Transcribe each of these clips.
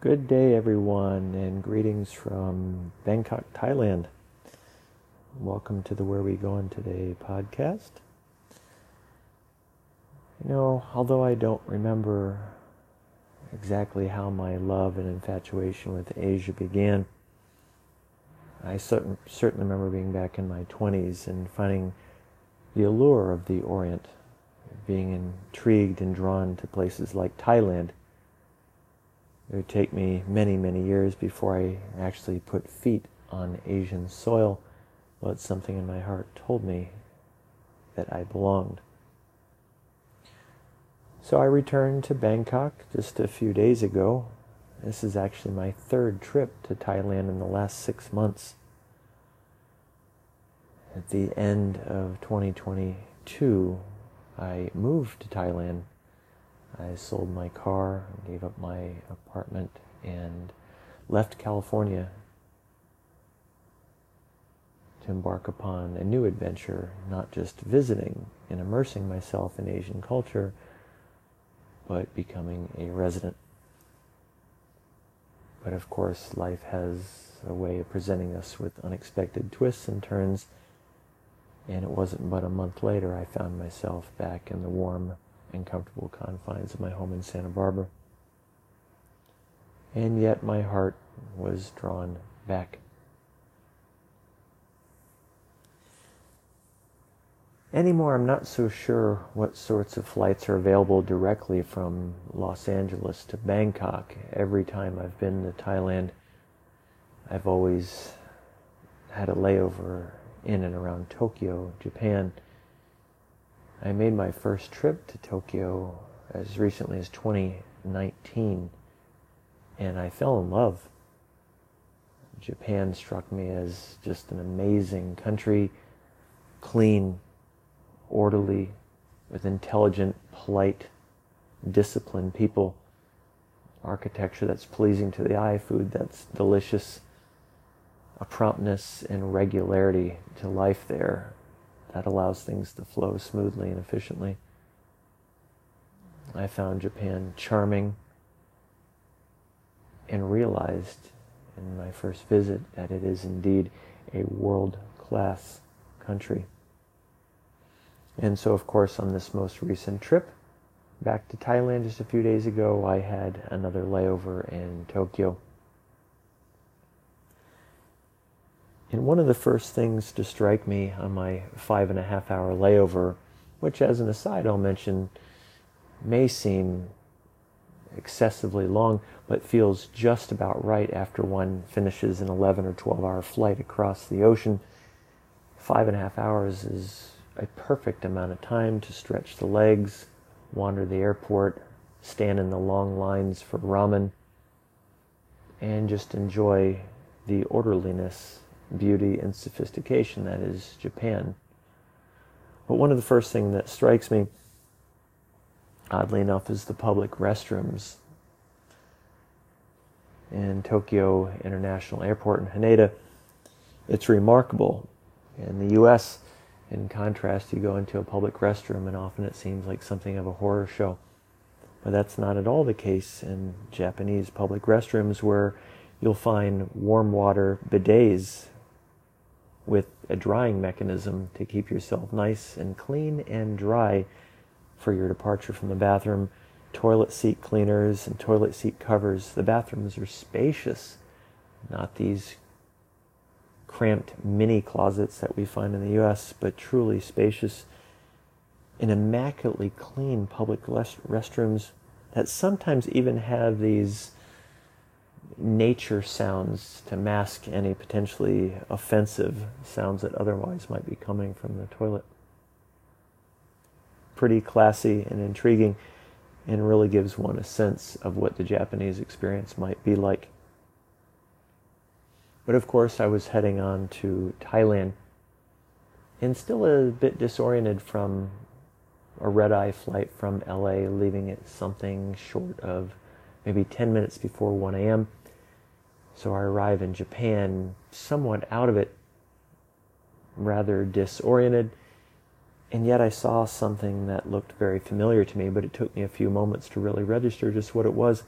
Good day, everyone, and greetings from Bangkok, Thailand. Welcome to the Where We Going Today podcast. You know, although I don't remember exactly how my love and infatuation with Asia began, I certainly remember being back in my 20s and finding the allure of the Orient, being intrigued and drawn to places like Thailand it would take me many, many years before I actually put feet on Asian soil, but something in my heart told me that I belonged. So I returned to Bangkok just a few days ago. This is actually my third trip to Thailand in the last six months. At the end of 2022, I moved to Thailand I sold my car, gave up my apartment, and left California to embark upon a new adventure, not just visiting and immersing myself in Asian culture, but becoming a resident. But of course, life has a way of presenting us with unexpected twists and turns, and it wasn't but a month later I found myself back in the warm and comfortable confines of my home in Santa Barbara. And yet my heart was drawn back. Anymore, I'm not so sure what sorts of flights are available directly from Los Angeles to Bangkok. Every time I've been to Thailand, I've always had a layover in and around Tokyo, Japan. I made my first trip to Tokyo as recently as 2019, and I fell in love. Japan struck me as just an amazing country, clean, orderly, with intelligent, polite, disciplined people, architecture that's pleasing to the eye, food that's delicious, a promptness and regularity to life there that allows things to flow smoothly and efficiently. I found Japan charming and realized in my first visit that it is indeed a world class country. And so, of course, on this most recent trip back to Thailand just a few days ago, I had another layover in Tokyo. And one of the first things to strike me on my five and a half hour layover, which as an aside I'll mention may seem excessively long, but feels just about right after one finishes an 11 or 12 hour flight across the ocean. Five and a half hours is a perfect amount of time to stretch the legs, wander the airport, stand in the long lines for ramen, and just enjoy the orderliness beauty and sophistication that is Japan. But one of the first things that strikes me, oddly enough, is the public restrooms. In Tokyo International Airport in Haneda, it's remarkable. In the US, in contrast, you go into a public restroom and often it seems like something of a horror show. But that's not at all the case in Japanese public restrooms where you'll find warm water bidets with a drying mechanism to keep yourself nice and clean and dry for your departure from the bathroom. Toilet seat cleaners and toilet seat covers. The bathrooms are spacious, not these cramped mini closets that we find in the US, but truly spacious and immaculately clean public restrooms that sometimes even have these nature sounds to mask any potentially offensive sounds that otherwise might be coming from the toilet. Pretty classy and intriguing, and really gives one a sense of what the Japanese experience might be like. But of course, I was heading on to Thailand and still a bit disoriented from a red eye flight from LA, leaving it something short of maybe 10 minutes before 1 a.m. So I arrive in Japan somewhat out of it, rather disoriented, and yet I saw something that looked very familiar to me, but it took me a few moments to really register just what it was.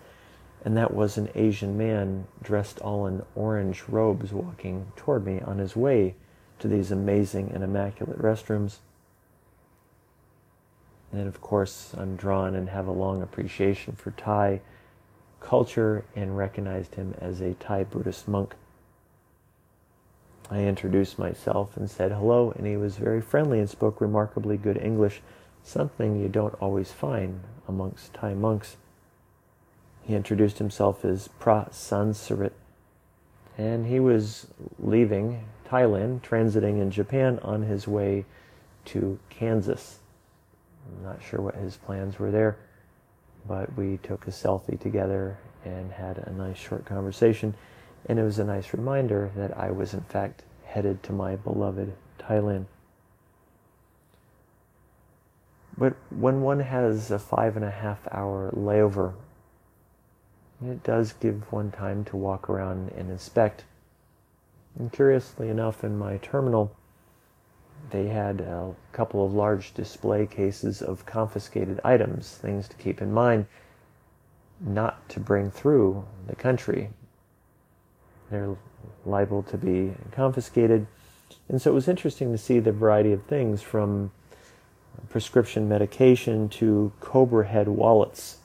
and that was an Asian man dressed all in orange robes walking toward me on his way to these amazing and immaculate restrooms. And of course, I'm drawn and have a long appreciation for Thai culture and recognized him as a Thai Buddhist monk. I introduced myself and said hello, and he was very friendly and spoke remarkably good English, something you don't always find amongst Thai monks. He introduced himself as Pra Sansarit, and he was leaving Thailand, transiting in Japan on his way to Kansas. I'm not sure what his plans were there, but we took a selfie together and had a nice short conversation. And it was a nice reminder that I was, in fact, headed to my beloved Thailand. But when one has a five and a half hour layover, it does give one time to walk around and inspect. And curiously enough, in my terminal, they had a couple of large display cases of confiscated items, things to keep in mind not to bring through the country. They're liable to be confiscated. And so it was interesting to see the variety of things from prescription medication to Cobra head wallets.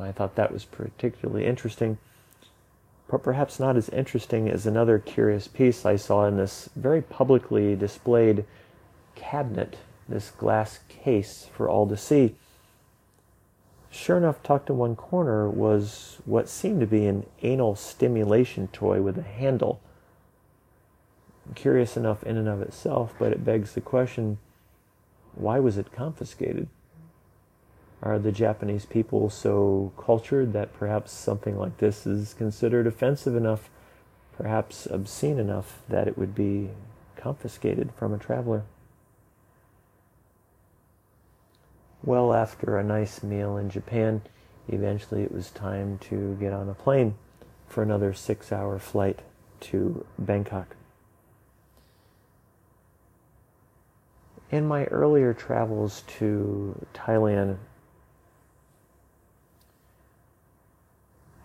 I thought that was particularly interesting but perhaps not as interesting as another curious piece I saw in this very publicly displayed cabinet, this glass case for all to see. Sure enough, tucked in one corner was what seemed to be an anal stimulation toy with a handle. Curious enough in and of itself, but it begs the question why was it confiscated? Are the Japanese people so cultured that perhaps something like this is considered offensive enough, perhaps obscene enough, that it would be confiscated from a traveler? Well, after a nice meal in Japan, eventually it was time to get on a plane for another six hour flight to Bangkok. In my earlier travels to Thailand,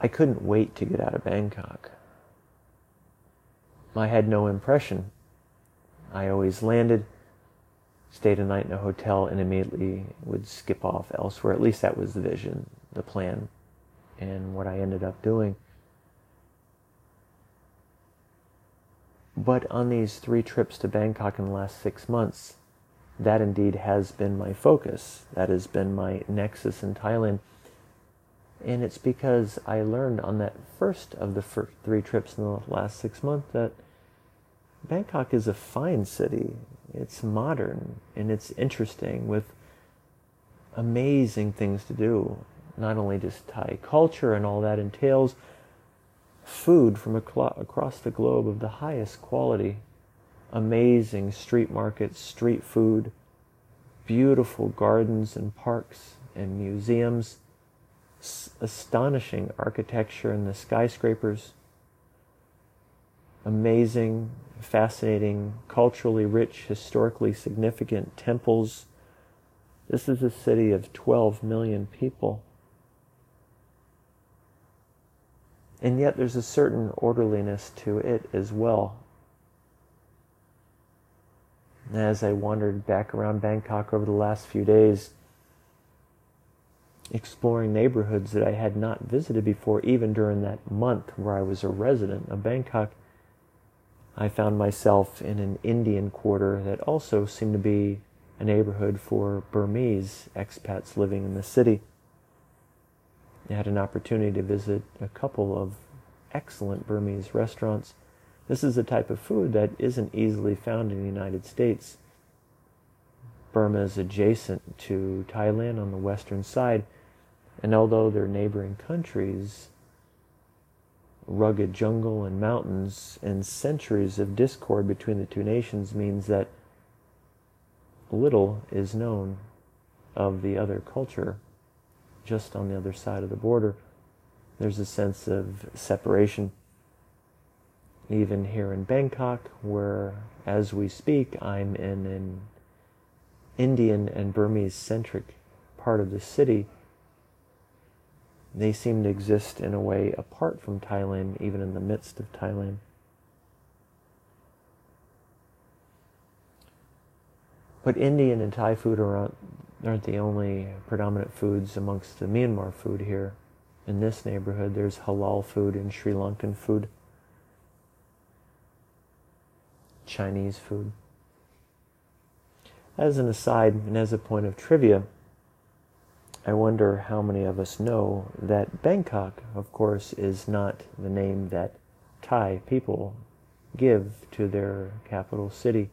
I couldn't wait to get out of Bangkok. I had no impression. I always landed, stayed a night in a hotel, and immediately would skip off elsewhere. At least that was the vision, the plan, and what I ended up doing. But on these three trips to Bangkok in the last six months, that indeed has been my focus. That has been my nexus in Thailand and it's because I learned on that first of the first three trips in the last six months that Bangkok is a fine city. It's modern and it's interesting with amazing things to do. Not only just Thai culture and all that entails, food from across the globe of the highest quality, amazing street markets, street food, beautiful gardens and parks and museums astonishing architecture and the skyscrapers, amazing, fascinating, culturally rich, historically significant temples. This is a city of 12 million people. And yet there's a certain orderliness to it as well. As I wandered back around Bangkok over the last few days, exploring neighborhoods that I had not visited before, even during that month where I was a resident of Bangkok. I found myself in an Indian quarter that also seemed to be a neighborhood for Burmese expats living in the city. I had an opportunity to visit a couple of excellent Burmese restaurants. This is a type of food that isn't easily found in the United States. Burma is adjacent to Thailand on the western side, and although they're neighboring countries, rugged jungle and mountains and centuries of discord between the two nations means that little is known of the other culture just on the other side of the border. There's a sense of separation. Even here in Bangkok, where as we speak, I'm in an Indian and Burmese centric part of the city they seem to exist in a way apart from Thailand, even in the midst of Thailand. But Indian and Thai food are, aren't the only predominant foods amongst the Myanmar food here. In this neighborhood, there's halal food and Sri Lankan food, Chinese food. As an aside, and as a point of trivia, I wonder how many of us know that Bangkok, of course, is not the name that Thai people give to their capital city.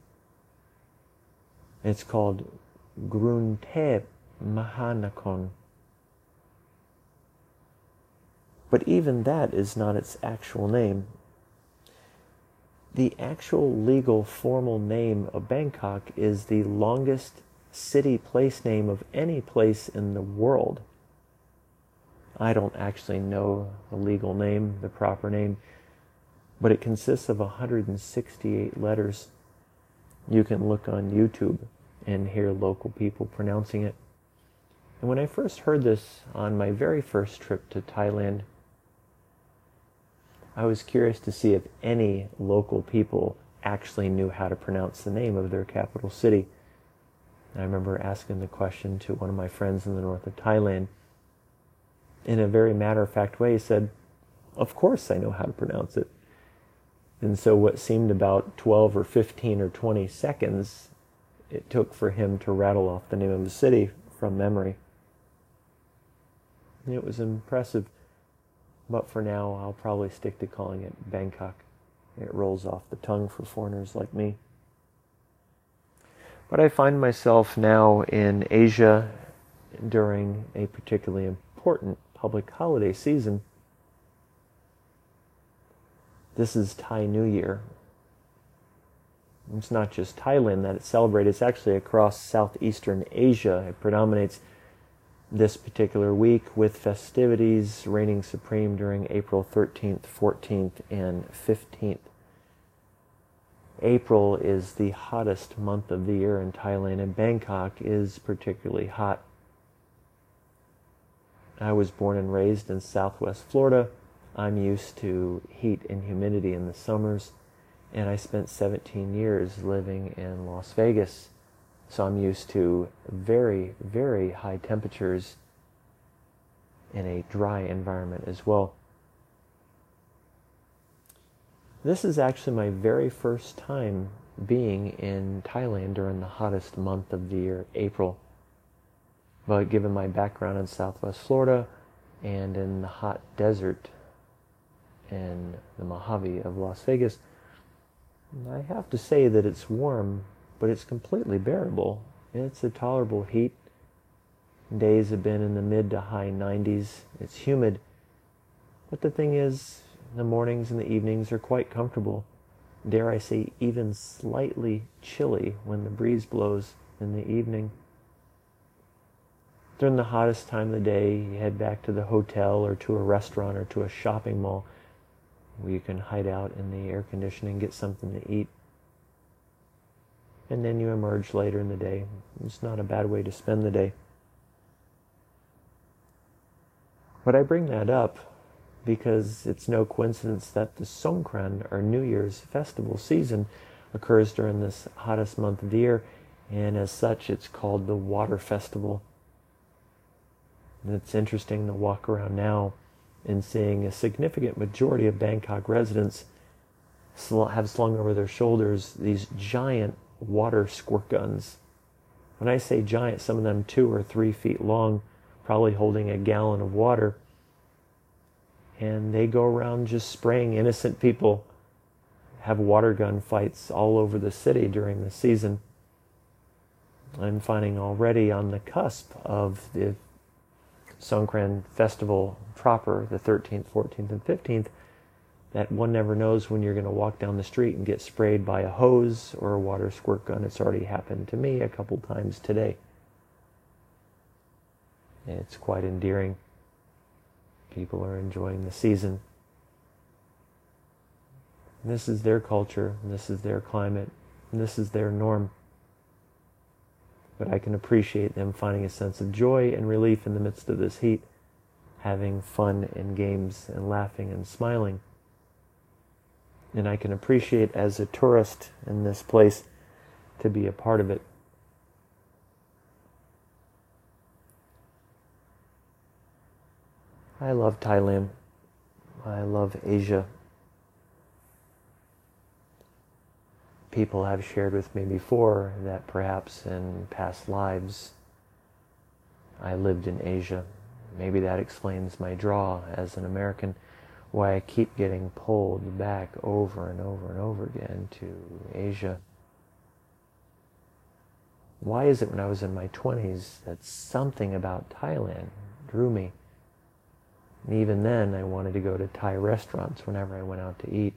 It's called Krung Thep Mahanakhon. But even that is not its actual name. The actual legal formal name of Bangkok is the longest city place name of any place in the world. I don't actually know the legal name, the proper name, but it consists of 168 letters. You can look on YouTube and hear local people pronouncing it. And when I first heard this on my very first trip to Thailand, I was curious to see if any local people actually knew how to pronounce the name of their capital city. I remember asking the question to one of my friends in the north of Thailand. In a very matter of fact way, he said, Of course I know how to pronounce it. And so, what seemed about 12 or 15 or 20 seconds it took for him to rattle off the name of the city from memory. It was impressive, but for now, I'll probably stick to calling it Bangkok. It rolls off the tongue for foreigners like me. But I find myself now in Asia during a particularly important public holiday season. This is Thai New Year, it's not just Thailand that it's celebrated, it's actually across Southeastern Asia. It predominates this particular week with festivities reigning supreme during April 13th, 14th, and 15th. April is the hottest month of the year in Thailand, and Bangkok is particularly hot. I was born and raised in southwest Florida. I'm used to heat and humidity in the summers and I spent 17 years living in Las Vegas. So I'm used to very, very high temperatures in a dry environment as well. This is actually my very first time being in Thailand during the hottest month of the year, April. But given my background in Southwest Florida and in the hot desert in the Mojave of Las Vegas, I have to say that it's warm, but it's completely bearable. It's a tolerable heat. Days have been in the mid to high 90s. It's humid. But the thing is, the mornings and the evenings are quite comfortable. Dare I say, even slightly chilly when the breeze blows in the evening. During the hottest time of the day, you head back to the hotel or to a restaurant or to a shopping mall where you can hide out in the air conditioning, get something to eat. And then you emerge later in the day. It's not a bad way to spend the day. But I bring that up because it's no coincidence that the Songkran, or New Year's festival season, occurs during this hottest month of the year, and as such, it's called the Water Festival. And it's interesting to walk around now and seeing a significant majority of Bangkok residents have slung over their shoulders these giant water squirt guns. When I say giant, some of them two or three feet long, probably holding a gallon of water. And they go around just spraying innocent people, have water gun fights all over the city during the season. I'm finding already on the cusp of the Songkran festival proper, the 13th, 14th, and 15th, that one never knows when you're going to walk down the street and get sprayed by a hose or a water squirt gun. It's already happened to me a couple times today. It's quite endearing. People are enjoying the season. This is their culture, this is their climate, this is their norm but I can appreciate them finding a sense of joy and relief in the midst of this heat having fun and games and laughing and smiling. And I can appreciate as a tourist in this place to be a part of it. I love Thailand. I love Asia. People have shared with me before that perhaps in past lives I lived in Asia. Maybe that explains my draw as an American, why I keep getting pulled back over and over and over again to Asia. Why is it when I was in my 20s that something about Thailand drew me? And even then, I wanted to go to Thai restaurants whenever I went out to eat.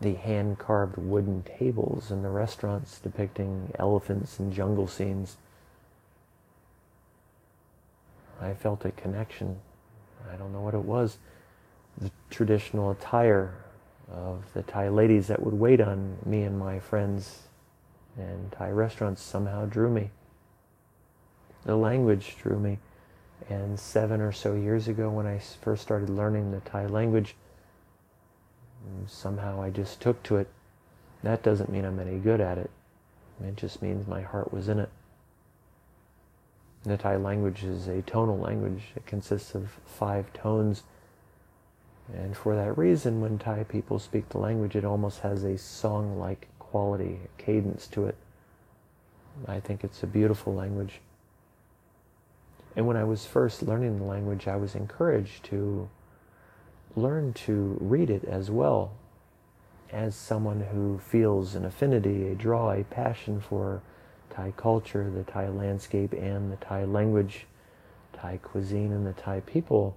The hand carved wooden tables in the restaurants depicting elephants and jungle scenes. I felt a connection. I don't know what it was. The traditional attire of the Thai ladies that would wait on me and my friends and Thai restaurants somehow drew me. The language drew me. And seven or so years ago, when I first started learning the Thai language, mm, somehow I just took to it. That doesn't mean I'm any good at it. It just means my heart was in it. The Thai language is a tonal language. It consists of five tones. And for that reason, when Thai people speak the language, it almost has a song like quality, a cadence to it. I think it's a beautiful language. And when I was first learning the language, I was encouraged to learn to read it as well as someone who feels an affinity, a draw, a passion for Thai culture, the Thai landscape, and the Thai language, Thai cuisine, and the Thai people.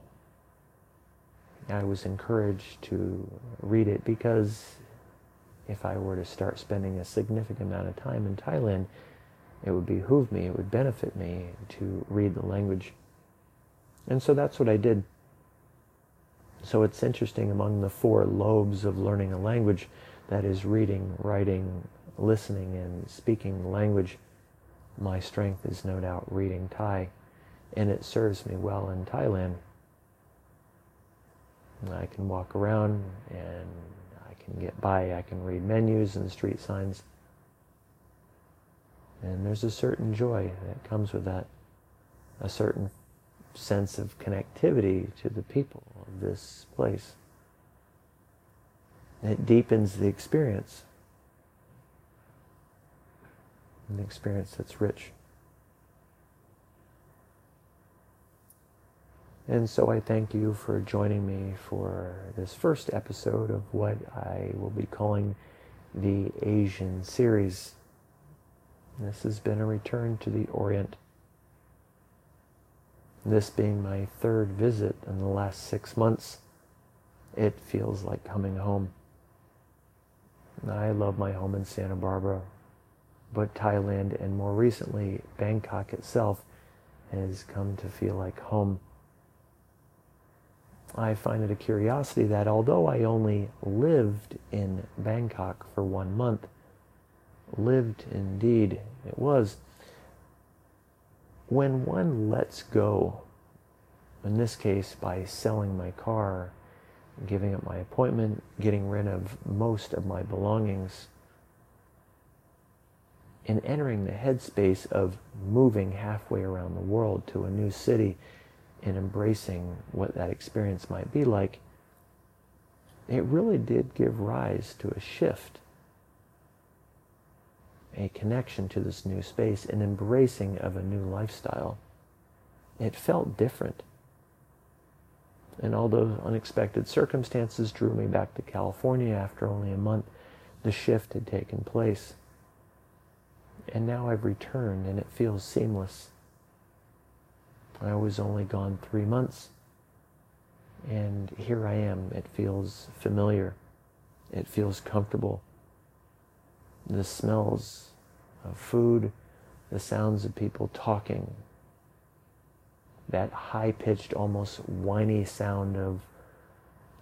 I was encouraged to read it because if I were to start spending a significant amount of time in Thailand, it would behoove me, it would benefit me to read the language. And so that's what I did. So it's interesting among the four lobes of learning a language that is reading, writing, listening, and speaking language. My strength is no doubt reading Thai, and it serves me well in Thailand. I can walk around and I can get by, I can read menus and street signs. And there's a certain joy that comes with that, a certain sense of connectivity to the people of this place. It deepens the experience, an experience that's rich. And so I thank you for joining me for this first episode of what I will be calling the Asian series. This has been a return to the Orient. This being my third visit in the last six months, it feels like coming home. I love my home in Santa Barbara, but Thailand and more recently Bangkok itself has come to feel like home. I find it a curiosity that although I only lived in Bangkok for one month, lived indeed it was. When one lets go, in this case by selling my car, giving up my appointment, getting rid of most of my belongings, and entering the headspace of moving halfway around the world to a new city and embracing what that experience might be like, it really did give rise to a shift a connection to this new space, an embracing of a new lifestyle. It felt different. And although unexpected circumstances drew me back to California after only a month, the shift had taken place. And now I've returned and it feels seamless. I was only gone three months. And here I am. It feels familiar. It feels comfortable the smells of food, the sounds of people talking, that high pitched, almost whiny sound of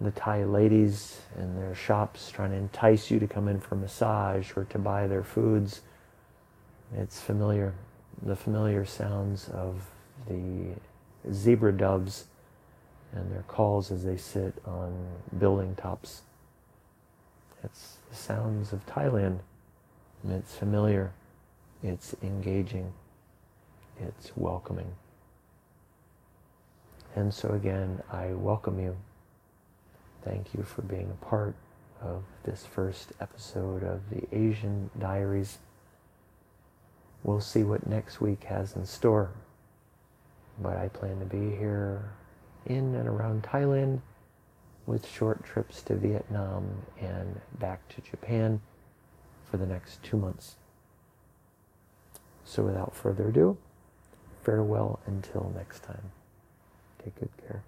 the Thai ladies in their shops trying to entice you to come in for a massage or to buy their foods. It's familiar, the familiar sounds of the zebra doves and their calls as they sit on building tops. It's the sounds of Thailand. It's familiar. It's engaging. It's welcoming. And so again, I welcome you. Thank you for being a part of this first episode of the Asian Diaries. We'll see what next week has in store. But I plan to be here in and around Thailand with short trips to Vietnam and back to Japan for the next two months. So without further ado, farewell until next time. Take good care.